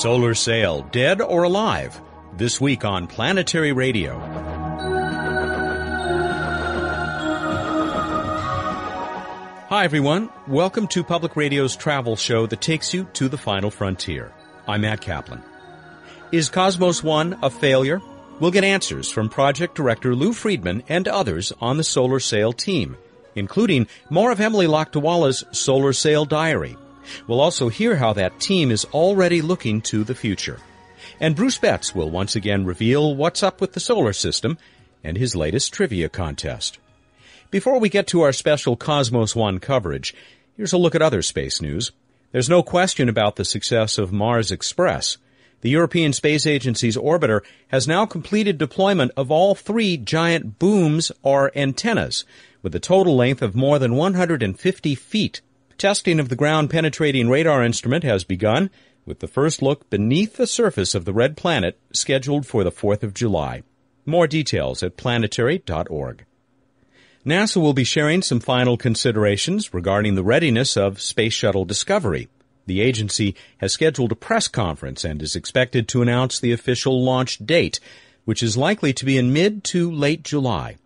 Solar Sail, dead or alive? This week on Planetary Radio. Hi everyone, welcome to Public Radio's travel show that takes you to the final frontier. I'm Matt Kaplan. Is Cosmos One a failure? We'll get answers from project director Lou Friedman and others on the Solar Sail team, including more of Emily Lakdawala's Solar Sail Diary. We'll also hear how that team is already looking to the future. And Bruce Betts will once again reveal what's up with the solar system and his latest trivia contest. Before we get to our special Cosmos One coverage, here's a look at other space news. There's no question about the success of Mars Express. The European Space Agency's orbiter has now completed deployment of all three giant booms or antennas, with a total length of more than 150 feet. Testing of the ground penetrating radar instrument has begun, with the first look beneath the surface of the red planet scheduled for the 4th of July. More details at planetary.org. NASA will be sharing some final considerations regarding the readiness of Space Shuttle Discovery. The agency has scheduled a press conference and is expected to announce the official launch date, which is likely to be in mid to late July.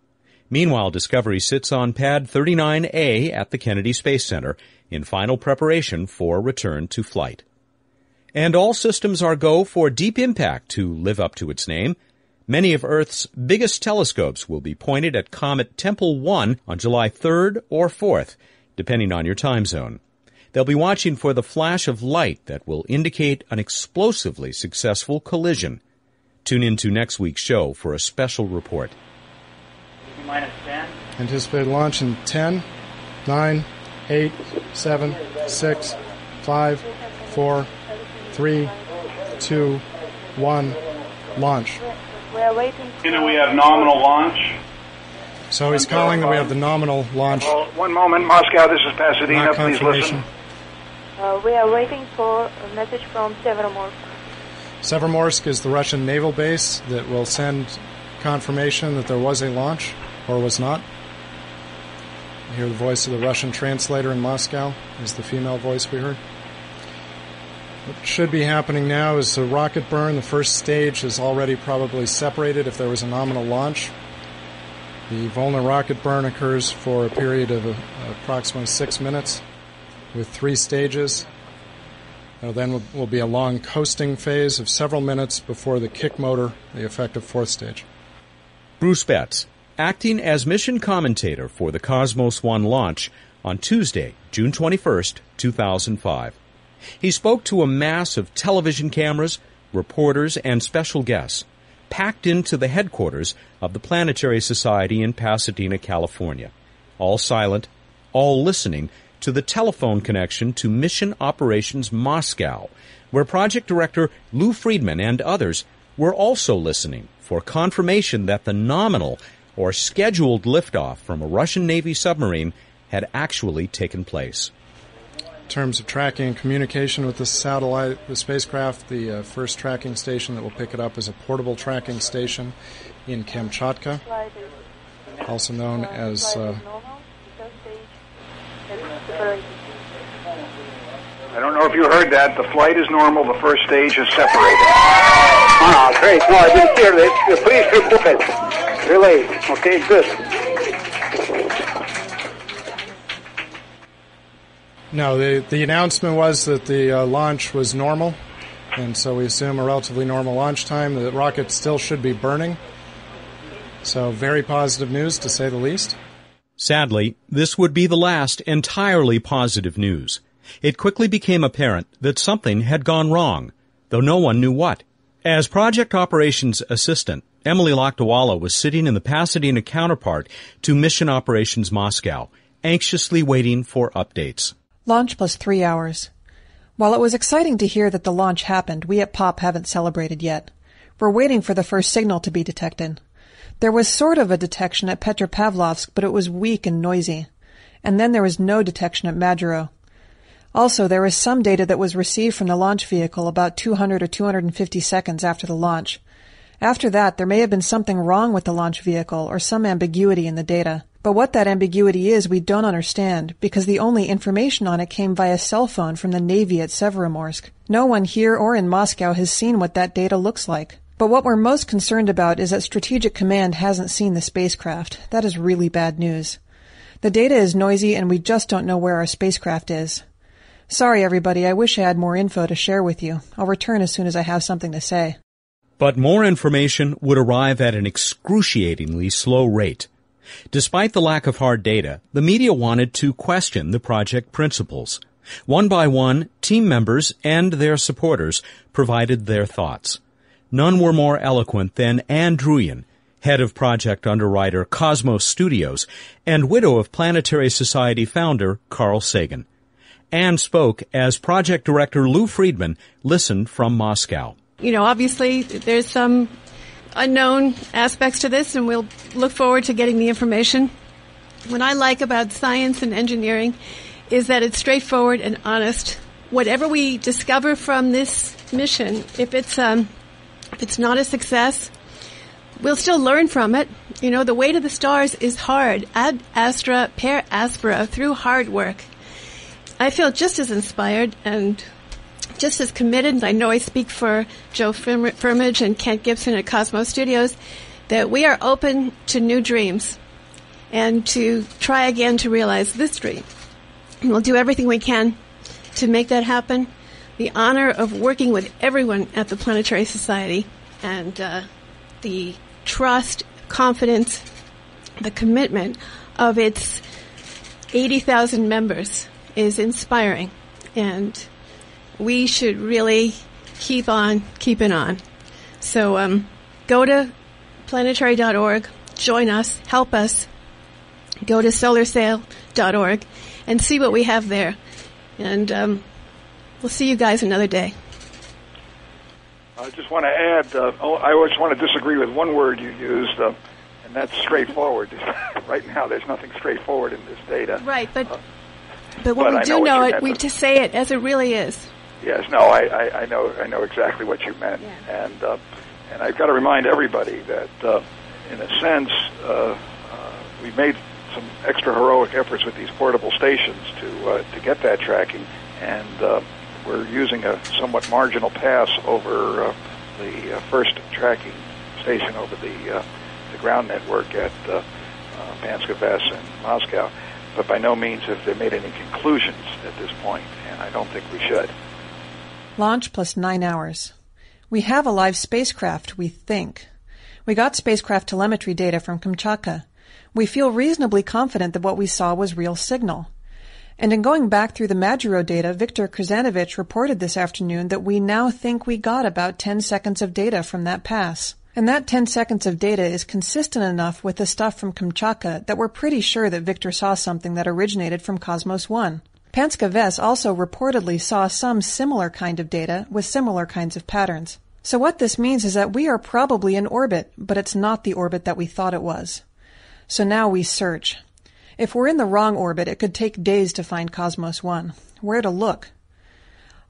Meanwhile, Discovery sits on Pad 39A at the Kennedy Space Center in final preparation for return to flight. And all systems are go for Deep Impact to live up to its name. Many of Earth's biggest telescopes will be pointed at Comet Tempel 1 on July 3rd or 4th, depending on your time zone. They'll be watching for the flash of light that will indicate an explosively successful collision. Tune in to next week's show for a special report. Minus 10. Anticipated launch in 10, 9, eight, seven, six, five, four, three, two, one, launch. We are waiting. You know we have nominal launch. So he's calling that we have the nominal launch. Well, one moment, Moscow. This is Pasadena. Not Please listen. Uh, we are waiting for a message from Severomorsk. Severomorsk is the Russian naval base that will send confirmation that there was a launch or was not. Hear the voice of the Russian translator in Moscow is the female voice we heard. What should be happening now is the rocket burn. The first stage is already probably separated if there was a nominal launch. The Volna rocket burn occurs for a period of uh, approximately six minutes with three stages. Then will be a long coasting phase of several minutes before the kick motor, the effective fourth stage. Bruce Betts, acting as mission commentator for the Cosmos One launch on Tuesday, June 21st, 2005. He spoke to a mass of television cameras, reporters, and special guests packed into the headquarters of the Planetary Society in Pasadena, California. All silent, all listening to the telephone connection to Mission Operations Moscow, where project director Lou Friedman and others were also listening for confirmation that the nominal or scheduled liftoff from a Russian Navy submarine had actually taken place. In terms of tracking and communication with the satellite, the spacecraft, the uh, first tracking station that will pick it up is a portable tracking station in Kamchatka, also known as uh, is normal. The first stage is separated. I don't know if you heard that. The flight is normal. The first stage is separated. Ah, great. No, I didn't hear this. Please report it. Relay. Okay, good. No, the, the announcement was that the uh, launch was normal, and so we assume a relatively normal launch time. The rocket still should be burning. So, very positive news to say the least. Sadly, this would be the last entirely positive news. It quickly became apparent that something had gone wrong, though no one knew what. As Project Operations Assistant, Emily Lakdawala was sitting in the Pasadena counterpart to Mission Operations Moscow, anxiously waiting for updates. Launch plus three hours. While it was exciting to hear that the launch happened, we at POP haven't celebrated yet. We're waiting for the first signal to be detected. There was sort of a detection at Petropavlovsk, but it was weak and noisy. And then there was no detection at Majuro. Also, there was some data that was received from the launch vehicle about 200 or 250 seconds after the launch. After that, there may have been something wrong with the launch vehicle or some ambiguity in the data. But what that ambiguity is, we don't understand, because the only information on it came via cell phone from the Navy at Severomorsk. No one here or in Moscow has seen what that data looks like. But what we're most concerned about is that Strategic Command hasn't seen the spacecraft. That is really bad news. The data is noisy and we just don't know where our spacecraft is. Sorry everybody, I wish I had more info to share with you. I'll return as soon as I have something to say. But more information would arrive at an excruciatingly slow rate. Despite the lack of hard data, the media wanted to question the project principles. One by one, team members and their supporters provided their thoughts. None were more eloquent than Ann Druyan, head of project underwriter Cosmos Studios, and widow of Planetary Society founder Carl Sagan. Ann spoke as project director Lou Friedman listened from Moscow. You know, obviously there's some unknown aspects to this, and we'll look forward to getting the information. What I like about science and engineering is that it's straightforward and honest. Whatever we discover from this mission, if it's um, if it's not a success, we'll still learn from it. You know, the way to the stars is hard. Ad astra per aspera through hard work. I feel just as inspired and just as committed, I know I speak for Joe Firmage and Kent Gibson at Cosmos Studios, that we are open to new dreams and to try again to realize this dream. And we'll do everything we can to make that happen. The honor of working with everyone at the Planetary Society and uh, the trust, confidence, the commitment of its 80,000 members is inspiring. And we should really keep on keeping on. So um, go to planetary.org, join us, help us. Go to solarsail.org and see what we have there. And um, we'll see you guys another day. I just want to add, uh, oh, I always want to disagree with one word you used, uh, and that's straightforward. right now, there's nothing straightforward in this data. Right, but uh, but when but we do know, know it, we just say it as it really is. Yes, no, I, I, I know I know exactly what you meant, yeah. and uh, and I've got to remind everybody that, uh, in a sense, uh, uh, we made some extra heroic efforts with these portable stations to uh, to get that tracking, and uh, we're using a somewhat marginal pass over uh, the uh, first tracking station over the uh, the ground network at uh, uh, Panska Ves in Moscow, but by no means have they made any conclusions at this point, and I don't think we should. Launch plus nine hours. We have a live spacecraft, we think. We got spacecraft telemetry data from Kamchatka. We feel reasonably confident that what we saw was real signal. And in going back through the Majuro data, Viktor Kerzhanovich reported this afternoon that we now think we got about 10 seconds of data from that pass. And that 10 seconds of data is consistent enough with the stuff from Kamchatka that we're pretty sure that Victor saw something that originated from Cosmos 1. Panska Ves also reportedly saw some similar kind of data with similar kinds of patterns. So what this means is that we are probably in orbit, but it's not the orbit that we thought it was. So now we search. If we're in the wrong orbit, it could take days to find Cosmos 1. Where to look?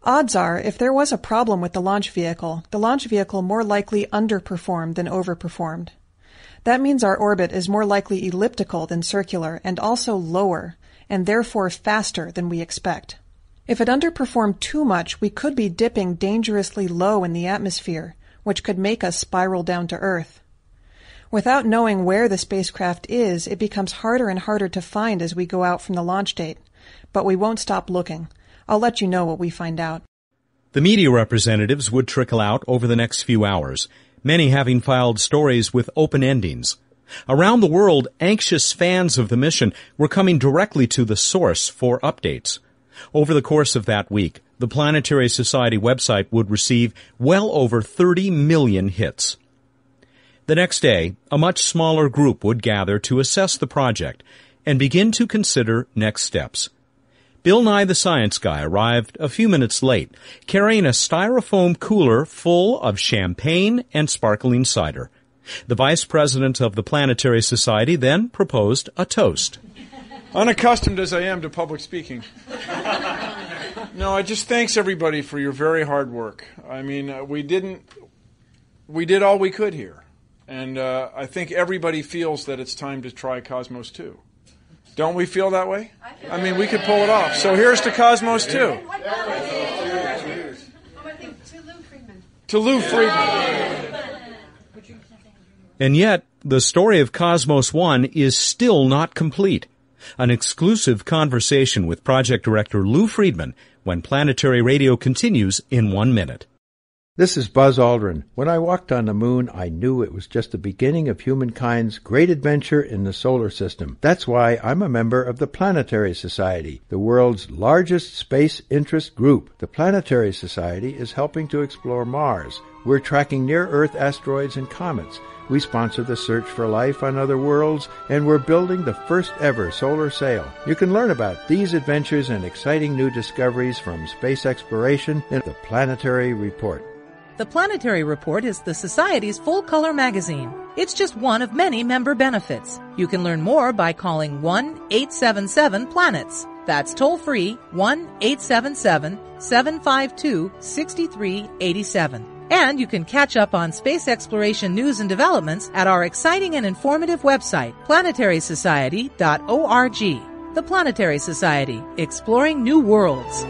Odds are, if there was a problem with the launch vehicle, the launch vehicle more likely underperformed than overperformed. That means our orbit is more likely elliptical than circular and also lower, and therefore faster than we expect. If it underperformed too much, we could be dipping dangerously low in the atmosphere, which could make us spiral down to Earth. Without knowing where the spacecraft is, it becomes harder and harder to find as we go out from the launch date. But we won't stop looking. I'll let you know what we find out. The media representatives would trickle out over the next few hours, many having filed stories with open endings. Around the world, anxious fans of the mission were coming directly to the source for updates. Over the course of that week, the Planetary Society website would receive well over 30 million hits. The next day, a much smaller group would gather to assess the project and begin to consider next steps. Bill Nye the Science Guy arrived a few minutes late, carrying a styrofoam cooler full of champagne and sparkling cider. The vice president of the Planetary Society then proposed a toast. Unaccustomed as I am to public speaking. no, I just thanks everybody for your very hard work. I mean, uh, we didn't, we did all we could here. And uh, I think everybody feels that it's time to try Cosmos 2. Don't we feel that way? I mean, we could pull it off. So here's to Cosmos 2. To Lou Friedman. To Lou Friedman. And yet, the story of Cosmos One is still not complete. An exclusive conversation with project director Lou Friedman when Planetary Radio continues in one minute. This is Buzz Aldrin. When I walked on the moon, I knew it was just the beginning of humankind's great adventure in the solar system. That's why I'm a member of the Planetary Society, the world's largest space interest group. The Planetary Society is helping to explore Mars. We're tracking near Earth asteroids and comets. We sponsor the search for life on other worlds, and we're building the first ever solar sail. You can learn about these adventures and exciting new discoveries from space exploration in the Planetary Report. The Planetary Report is the Society's full color magazine. It's just one of many member benefits. You can learn more by calling 1 877 Planets. That's toll free 1 877 752 6387. And you can catch up on space exploration news and developments at our exciting and informative website, planetarySociety.org. The Planetary Society, exploring new worlds.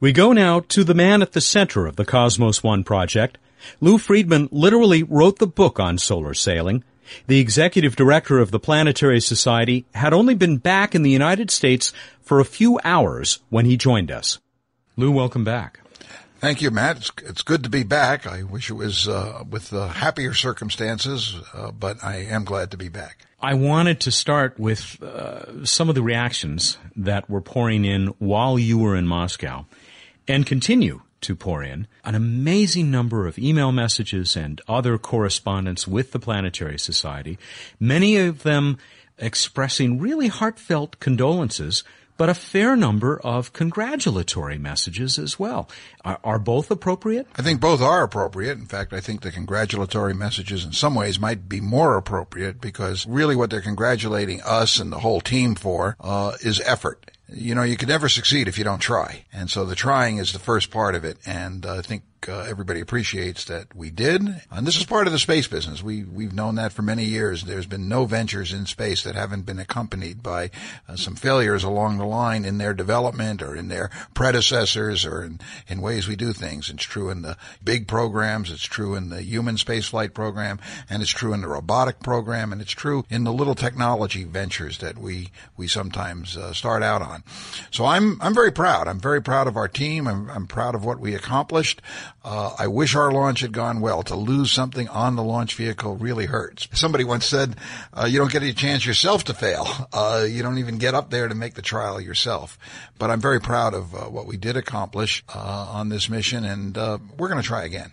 We go now to the man at the center of the Cosmos One project. Lou Friedman literally wrote the book on solar sailing. The executive director of the Planetary Society had only been back in the United States for a few hours when he joined us. Lou, welcome back. Thank you, Matt. It's, it's good to be back. I wish it was uh, with uh, happier circumstances, uh, but I am glad to be back. I wanted to start with uh, some of the reactions that were pouring in while you were in Moscow and continue to pour in an amazing number of email messages and other correspondence with the Planetary Society, many of them expressing really heartfelt condolences, but a fair number of congratulatory messages as well. Are, are, both appropriate? I think both are appropriate. In fact, I think the congratulatory messages in some ways might be more appropriate because really what they're congratulating us and the whole team for uh, is effort you know, you can never succeed if you don't try. And so the trying is the first part of it. And uh, I think uh, everybody appreciates that we did. And this is part of the space business. We, we've known that for many years. There's been no ventures in space that haven't been accompanied by uh, some failures along the line in their development or in their predecessors or in, in ways we do things. It's true in the big programs. It's true in the human spaceflight program and it's true in the robotic program and it's true in the little technology ventures that we, we sometimes uh, start out on. So I'm, I'm very proud. I'm very proud of our team. I'm, I'm proud of what we accomplished. Uh, I wish our launch had gone well. To lose something on the launch vehicle really hurts. Somebody once said, uh, you don't get any chance yourself to fail. Uh, you don't even get up there to make the trial yourself. But I'm very proud of uh, what we did accomplish uh, on this mission, and uh, we're going to try again.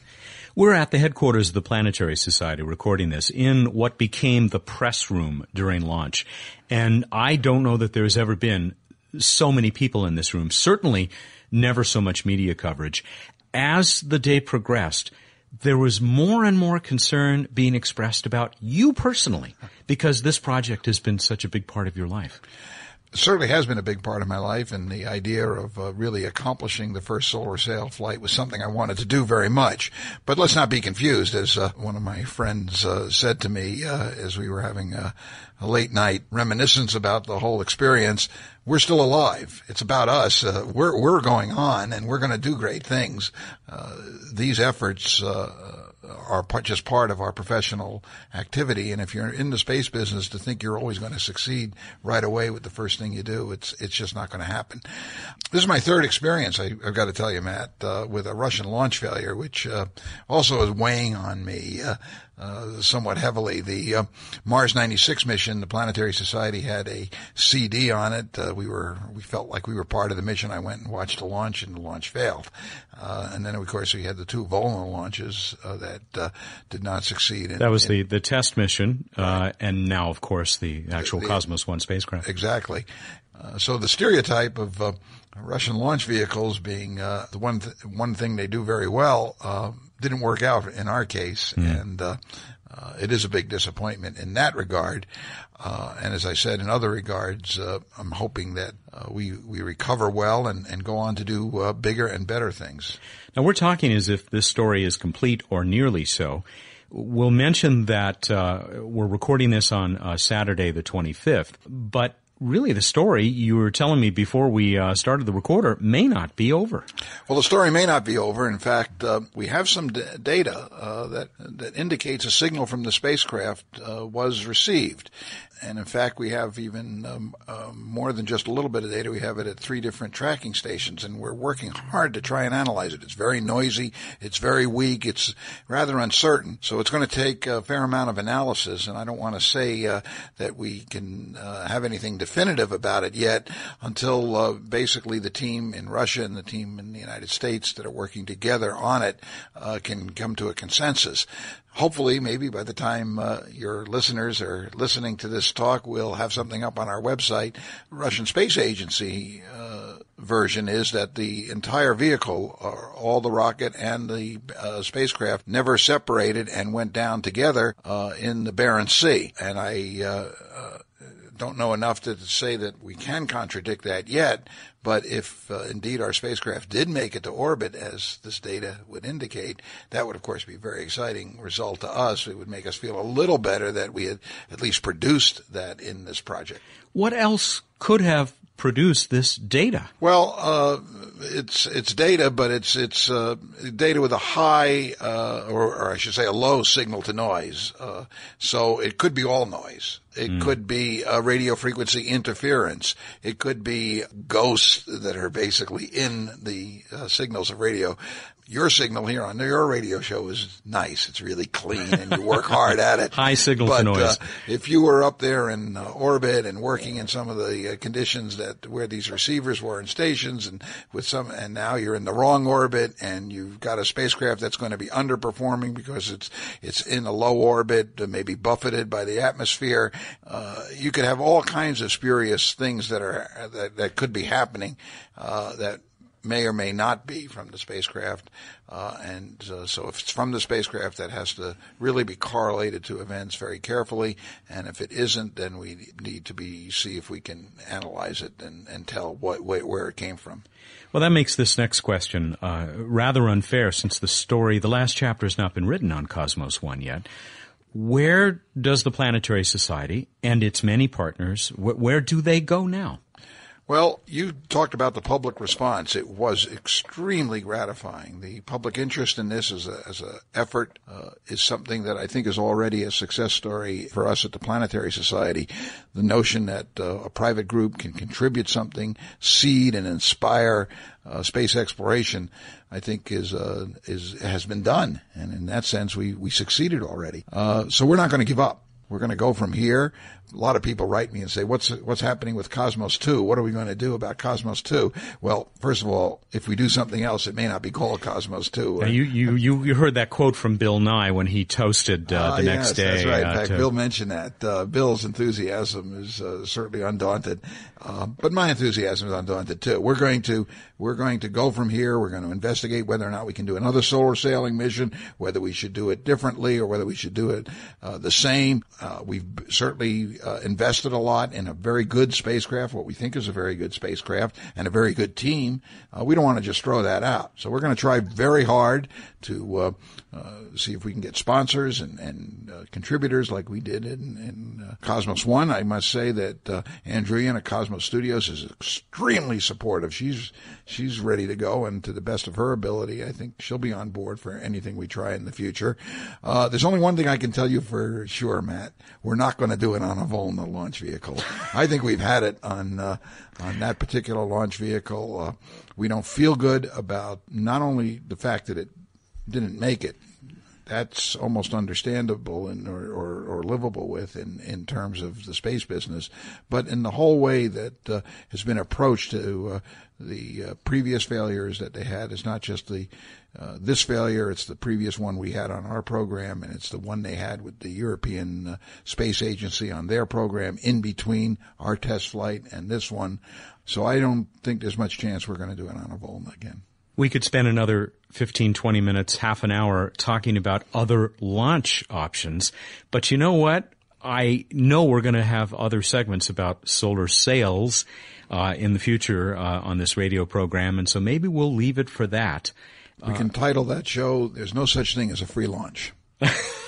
We're at the headquarters of the Planetary Society recording this in what became the press room during launch. And I don't know that there's ever been so many people in this room. Certainly never so much media coverage as the day progressed, there was more and more concern being expressed about you personally because this project has been such a big part of your life. It certainly has been a big part of my life, and the idea of uh, really accomplishing the first solar sail flight was something I wanted to do very much. But let's not be confused, as uh, one of my friends uh, said to me uh, as we were having a, a late night reminiscence about the whole experience we're still alive. It's about us. Uh, we're we're going on, and we're going to do great things. Uh, these efforts uh, are just part of our professional activity. And if you're in the space business, to think you're always going to succeed right away with the first thing you do, it's it's just not going to happen. This is my third experience. I, have got to tell you, Matt, uh, with a Russian launch failure, which uh, also is weighing on me. Uh, somewhat heavily. The uh, Mars 96 mission, the Planetary Society had a CD on it. Uh, we were we felt like we were part of the mission. I went and watched the launch, and the launch failed. Uh, and then, of course, we had the two Volna launches uh, that did not succeed. In, that was in, the the test mission, right. and now, of course, the actual the, the, Cosmos One spacecraft. Exactly. so the stereotype of Russian launch vehicles being the one th- one thing they do very well didn't work out in our case, mm. and uh, uh, it is a big disappointment in that regard. Uh, and as I said, in other regards, uh, I'm hoping that uh, we we recover well and, and go on to do uh, bigger and better things. Now we're talking as if this story is complete or nearly so. We'll mention that uh, we're recording this on uh, Saturday, the 25th, but really the story you were telling me before we uh, started the recorder may not be over. Well, the story may not be over. In fact, uh, we have some d- data uh, that that indicates a signal from the spacecraft uh, was received, and in fact, we have even um, um, more than just a little bit of data. We have it at three different tracking stations, and we're working hard to try and analyze it. It's very noisy, it's very weak, it's rather uncertain. So it's going to take a fair amount of analysis, and I don't want to say uh, that we can uh, have anything definitive about it yet until uh, basically the team in Russia and the team in the United States that are working together on it uh, can come to a consensus hopefully, maybe by the time uh, your listeners are listening to this talk, we'll have something up on our website. Russian Space Agency uh, version is that the entire vehicle, uh, all the rocket and the uh, spacecraft, never separated and went down together uh, in the Barents Sea. And I uh, don't know enough to say that we can contradict that yet, but if uh, indeed our spacecraft did make it to orbit, as this data would indicate, that would of course be a very exciting result to us. It would make us feel a little better that we had at least produced that in this project. What else could have produced this data? Well, uh, it's it's data, but it's it's uh, data with a high, uh, or, or, I should say, a low signal to noise. Uh, so it could be all noise. It mm. could be a radio frequency interference. It could be ghosts that are basically in the uh, signals of radio your signal here on your radio show is nice. It's really clean and you work hard at it. High signal but, to noise. Uh, if you were up there in uh, orbit and working in some of the uh, conditions that where these receivers were in stations and with some, and now you're in the wrong orbit and you've got a spacecraft that's going to be underperforming because it's, it's in a low orbit, maybe buffeted by the atmosphere. Uh, you could have all kinds of spurious things that are, that, that could be happening, uh, that may or may not be from the spacecraft. Uh, and uh, so if it's from the spacecraft, that has to really be correlated to events very carefully. And if it isn't, then we need to be see if we can analyze it and, and tell what where it came from. Well, that makes this next question uh, rather unfair since the story, the last chapter has not been written on Cosmos One yet. Where does the Planetary Society and its many partners, wh- where do they go now? Well, you talked about the public response. It was extremely gratifying. The public interest in this as a, as a effort uh, is something that I think is already a success story for us at the Planetary Society. The notion that uh, a private group can contribute something, seed and inspire uh, space exploration, I think is uh, is has been done, and in that sense, we we succeeded already. Uh, so we're not going to give up. We're going to go from here a lot of people write me and say, "What's what's happening with Cosmos 2? What are we going to do about Cosmos 2?" Well, first of all, if we do something else, it may not be called Cosmos 2. Yeah, you, you you heard that quote from Bill Nye when he toasted uh, uh, the next yes, day. That's right. In uh, fact, to... Bill mentioned that. Uh, Bill's enthusiasm is uh, certainly undaunted, uh, but my enthusiasm is undaunted too. We're going to we're going to go from here. We're going to investigate whether or not we can do another solar sailing mission, whether we should do it differently or whether we should do it the same. we've certainly invested a lot in a very good spacecraft, what we think is a very good spacecraft, and a very good team. Uh, we don't want to just throw that out. So we're going to try very hard to uh, uh, see if we can get sponsors and, and uh, contributors like we did in, in uh, Cosmos One. I must say that uh, Ann Druyan at Cosmos Studios is extremely supportive. She's she's ready to go, and to the best of her ability, I think she'll be on board for anything we try in the future. there's only one thing I can tell you for sure, Matt. We're not going to do it on a Volna launch vehicle. I think we've had it on uh, on that particular launch vehicle. Uh, we don't feel good about not only the fact that it didn't make it. That's almost understandable and or, or, or livable with in, in terms of the space business, but in the whole way that uh, has been approached to uh, the uh, previous failures that they had. It's not just the uh, this failure; it's the previous one we had on our program, and it's the one they had with the European uh, Space Agency on their program in between our test flight and this one. So I don't think there's much chance we're going to do it on a Volna again. We could spend another 15, 20 minutes, half an hour talking about other launch options. But you know what? I know we're going to have other segments about solar sails uh, in the future uh, on this radio program, and so maybe we'll leave it for that. We can title that show "There's No Such Thing as a Free Launch."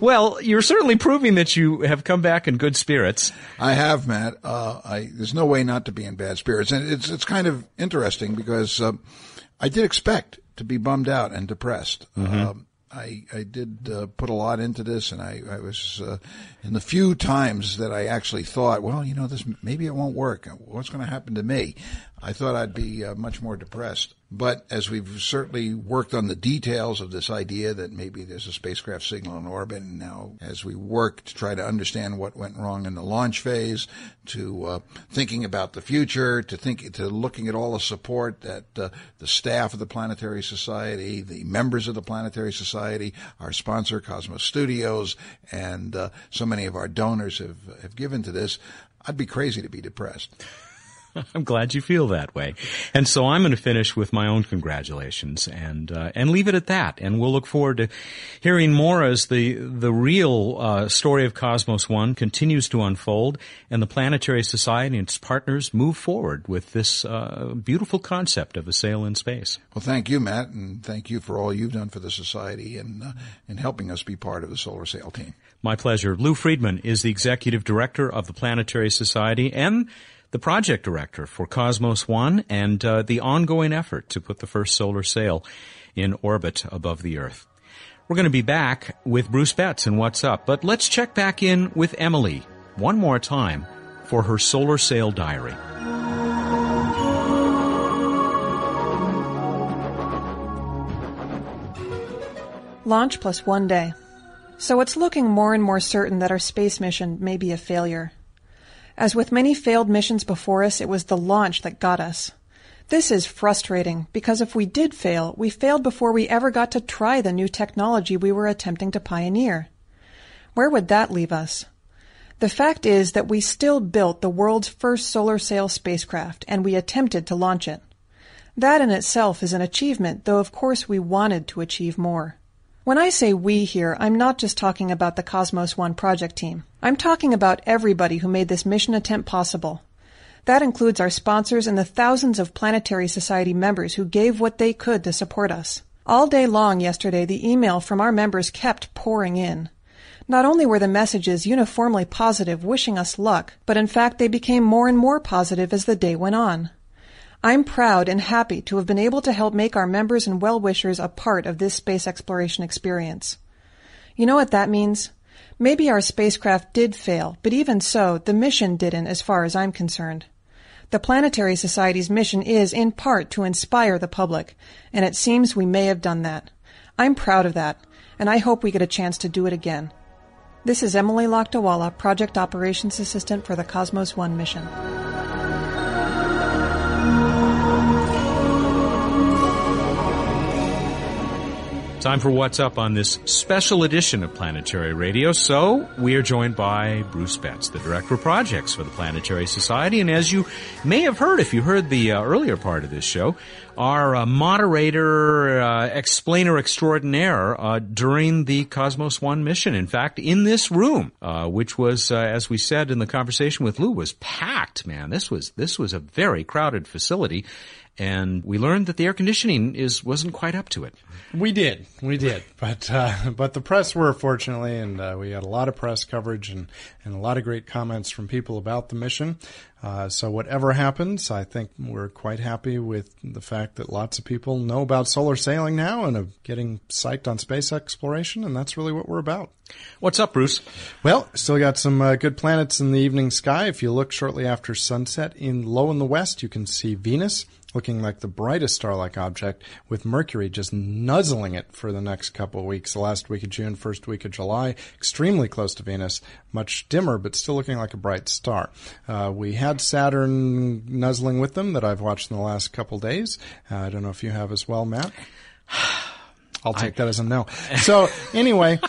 well, you're certainly proving that you have come back in good spirits. I have, Matt. Uh, I, there's no way not to be in bad spirits, and it's it's kind of interesting because uh, I did expect to be bummed out and depressed. Mm-hmm. Um, I, I did uh, put a lot into this, and I, I was uh, in the few times that I actually thought, well, you know, this maybe it won't work. What's going to happen to me? I thought I'd be uh, much more depressed. But as we've certainly worked on the details of this idea that maybe there's a spacecraft signal in orbit, and now as we work to try to understand what went wrong in the launch phase, to uh, thinking about the future, to think to looking at all the support that uh, the staff of the Planetary Society, the members of the Planetary Society, our sponsor Cosmos Studios, and uh, so many of our donors have have given to this, I'd be crazy to be depressed. I'm glad you feel that way. And so I'm going to finish with my own congratulations and uh, and leave it at that. And we'll look forward to hearing more as the the real uh, story of Cosmos One continues to unfold and the Planetary Society and its partners move forward with this uh, beautiful concept of a sail in space. Well, thank you, Matt, and thank you for all you've done for the society and uh, in helping us be part of the Solar Sail team. My pleasure. Lou Friedman is the executive director of the Planetary Society and the project director for Cosmos One and uh, the ongoing effort to put the first solar sail in orbit above the Earth. We're going to be back with Bruce Betts and What's Up, but let's check back in with Emily one more time for her solar sail diary. Launch plus one day. So it's looking more and more certain that our space mission may be a failure. As with many failed missions before us, it was the launch that got us. This is frustrating because if we did fail, we failed before we ever got to try the new technology we were attempting to pioneer. Where would that leave us? The fact is that we still built the world's first solar sail spacecraft and we attempted to launch it. That in itself is an achievement, though of course we wanted to achieve more. When I say we here, I'm not just talking about the Cosmos One project team. I'm talking about everybody who made this mission attempt possible. That includes our sponsors and the thousands of Planetary Society members who gave what they could to support us. All day long yesterday, the email from our members kept pouring in. Not only were the messages uniformly positive, wishing us luck, but in fact they became more and more positive as the day went on. I'm proud and happy to have been able to help make our members and well-wishers a part of this space exploration experience. You know what that means? Maybe our spacecraft did fail, but even so, the mission didn't as far as I'm concerned. The Planetary Society's mission is, in part, to inspire the public, and it seems we may have done that. I'm proud of that, and I hope we get a chance to do it again. This is Emily Lakdawala, Project Operations Assistant for the Cosmos One mission. Time for What's Up on this special edition of Planetary Radio. So, we are joined by Bruce Betts, the Director of Projects for the Planetary Society. And as you may have heard, if you heard the uh, earlier part of this show, our uh, moderator, uh, explainer extraordinaire uh, during the Cosmos One mission. In fact, in this room, uh, which was, uh, as we said in the conversation with Lou, was packed. Man, this was this was a very crowded facility and we learned that the air conditioning is wasn't quite up to it. We did, we did, but uh, but the press were fortunately, and we had a lot of press coverage and and a lot of great comments from people about the mission. Uh, so whatever happens, I think we're quite happy with the fact that lots of people know about solar sailing now and are getting psyched on space exploration, and that's really what we're about. What's up, Bruce? Well, still got some uh, good planets in the evening sky. If you look shortly after sunset in low in the west, you can see Venus looking like the brightest star-like object with Mercury just nuzzling it for the next couple of weeks. The last week of June, first week of July, extremely close to Venus, much dimmer, but still looking like a bright star. Uh, we had Saturn nuzzling with them that I've watched in the last couple days. Uh, I don't know if you have as well, Matt. I'll take I, that as a no. So anyway,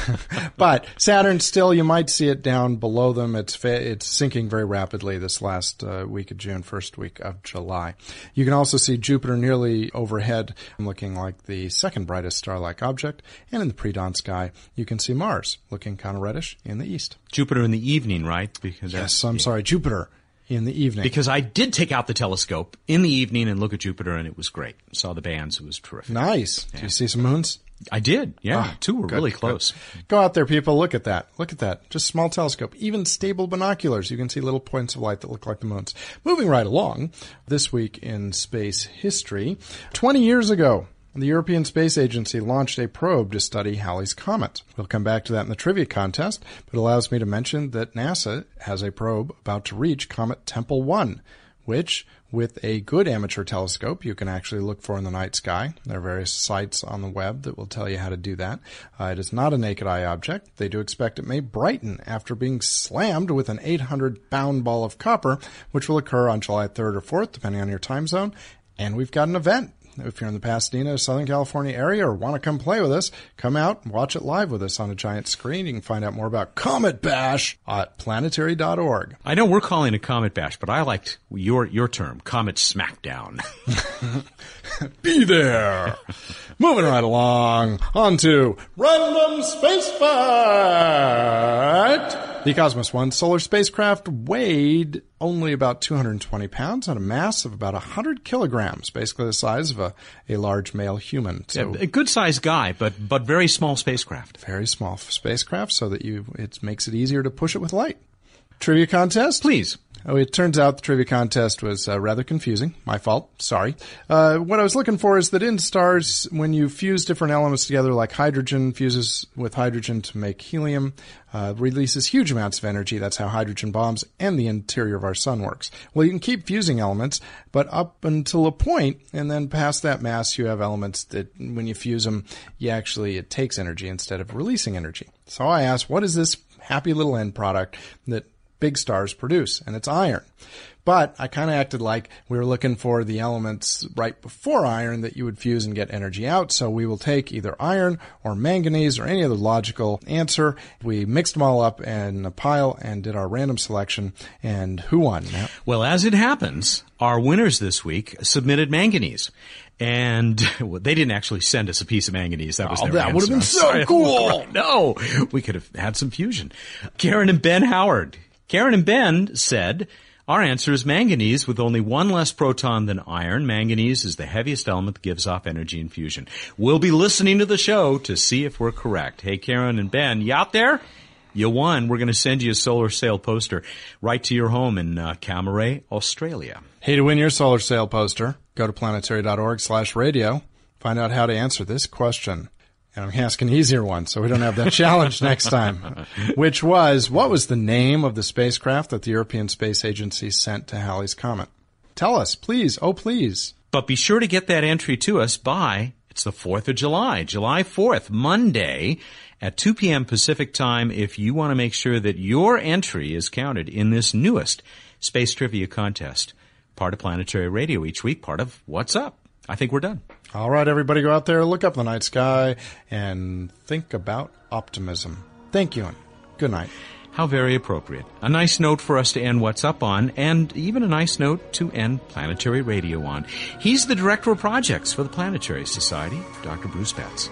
but Saturn still, you might see it down below them. It's fa- it's sinking very rapidly this last uh, week of June, first week of July. You can also see Jupiter nearly overhead, looking like the second brightest star-like object. And in the pre-dawn sky, you can see Mars looking kind of reddish in the east. Jupiter in the evening, right? Because yes, I'm yeah. sorry, Jupiter in the evening. Because I did take out the telescope in the evening and look at Jupiter, and it was great. Saw the bands; it was terrific. Nice. Yeah. Did you see some moons? I did. Yeah, Ah, two were good, really good. close. Go out there, people. Look at that. Look at that. Just small telescope. Even stable binoculars. You can see little points of light that look like the moons. Moving right along. This week in space history. 20 years ago, the European Space Agency launched a probe to study Halley's Comet. We'll come back to that in the trivia contest, but it allows me to mention that NASA has a probe about to reach Comet Tempel 1, which, with a good amateur telescope, you can actually look for in the night sky. There are various sites on the web that will tell you how to do that. Uh, it is not a naked eye object. They do expect it may brighten after being slammed with an 800 pound ball of copper, which will occur on July 3rd or 4th, depending on your time zone. And we've got an event. If you're in the Pasadena, Southern California area or want to come play with us, come out and watch it live with us on a giant screen. You can find out more about Comet Bash at planetary.org. I know we're calling it Comet Bash, but I liked your your term, Comet Smackdown. Be there. Moving right along, on to Random Space Fact. The Cosmos 1 solar spacecraft weighed only about 220 pounds and a mass of about 100 kilograms, basically the size of a, a large male human. So a good sized guy, but but very small spacecraft. very small spacecraft so that you it makes it easier to push it with light. Trivia contest? Please. Oh, it turns out the trivia contest was uh, rather confusing. My fault. Sorry. Uh, what I was looking for is that in stars, when you fuse different elements together, like hydrogen fuses with hydrogen to make helium, uh, releases huge amounts of energy. That's how hydrogen bombs and the interior of our sun works. Well, you can keep fusing elements, but up until a point, and then past that mass, you have elements that when you fuse them, you actually, it takes energy instead of releasing energy. So I asked, what is this happy little end product that big stars produce, and it's iron. But I kind of acted like we were looking for the elements right before iron that you would fuse and get energy out. So we will take either iron or manganese or any other logical answer. We mixed them all up in a pile and did our random selection. And who won? Well, as it happens, our winners this week submitted manganese. And well, they didn't actually send us a piece of manganese. That was Oh, their that would've been so sorry. cool. No, we could have had some fusion. Karen and Ben Howard. Karen and Ben said, our answer is manganese with only one less proton than iron. Manganese is the heaviest element that gives off energy in fusion. We'll be listening to the show to see if we're correct. Hey, Karen and Ben, you out there? You won. We're going to send you a solar sail poster right to your home in uh, Cammeray, Australia. Hey, to win your solar sail poster, go to planetary.org slash radio. Find out how to answer this question. And I'm asking an easier one, so we don't have that challenge next time. Which was, what was the name of the spacecraft that the European Space Agency sent to Halley's Comet? Tell us, please. Oh, please. But be sure to get that entry to us by, it's the 4th of July, July 4th, Monday at 2 p.m. Pacific time if you want to make sure that your entry is counted in this newest space trivia contest. Part of Planetary Radio each week, part of What's Up. I think we're done. All right, everybody go out there, look up the night sky, and think about optimism. Thank you, and good night. How very appropriate. A nice note for us to end What's Up on, and even a nice note to end Planetary Radio on. He's the Director of Projects for the Planetary Society, Dr. Bruce Betts.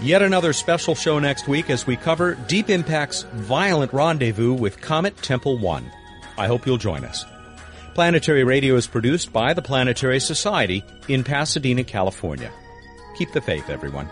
Yet another special show next week as we cover Deep Impact's violent rendezvous with Comet Tempel 1. I hope you'll join us. Planetary Radio is produced by the Planetary Society in Pasadena, California. Keep the faith, everyone.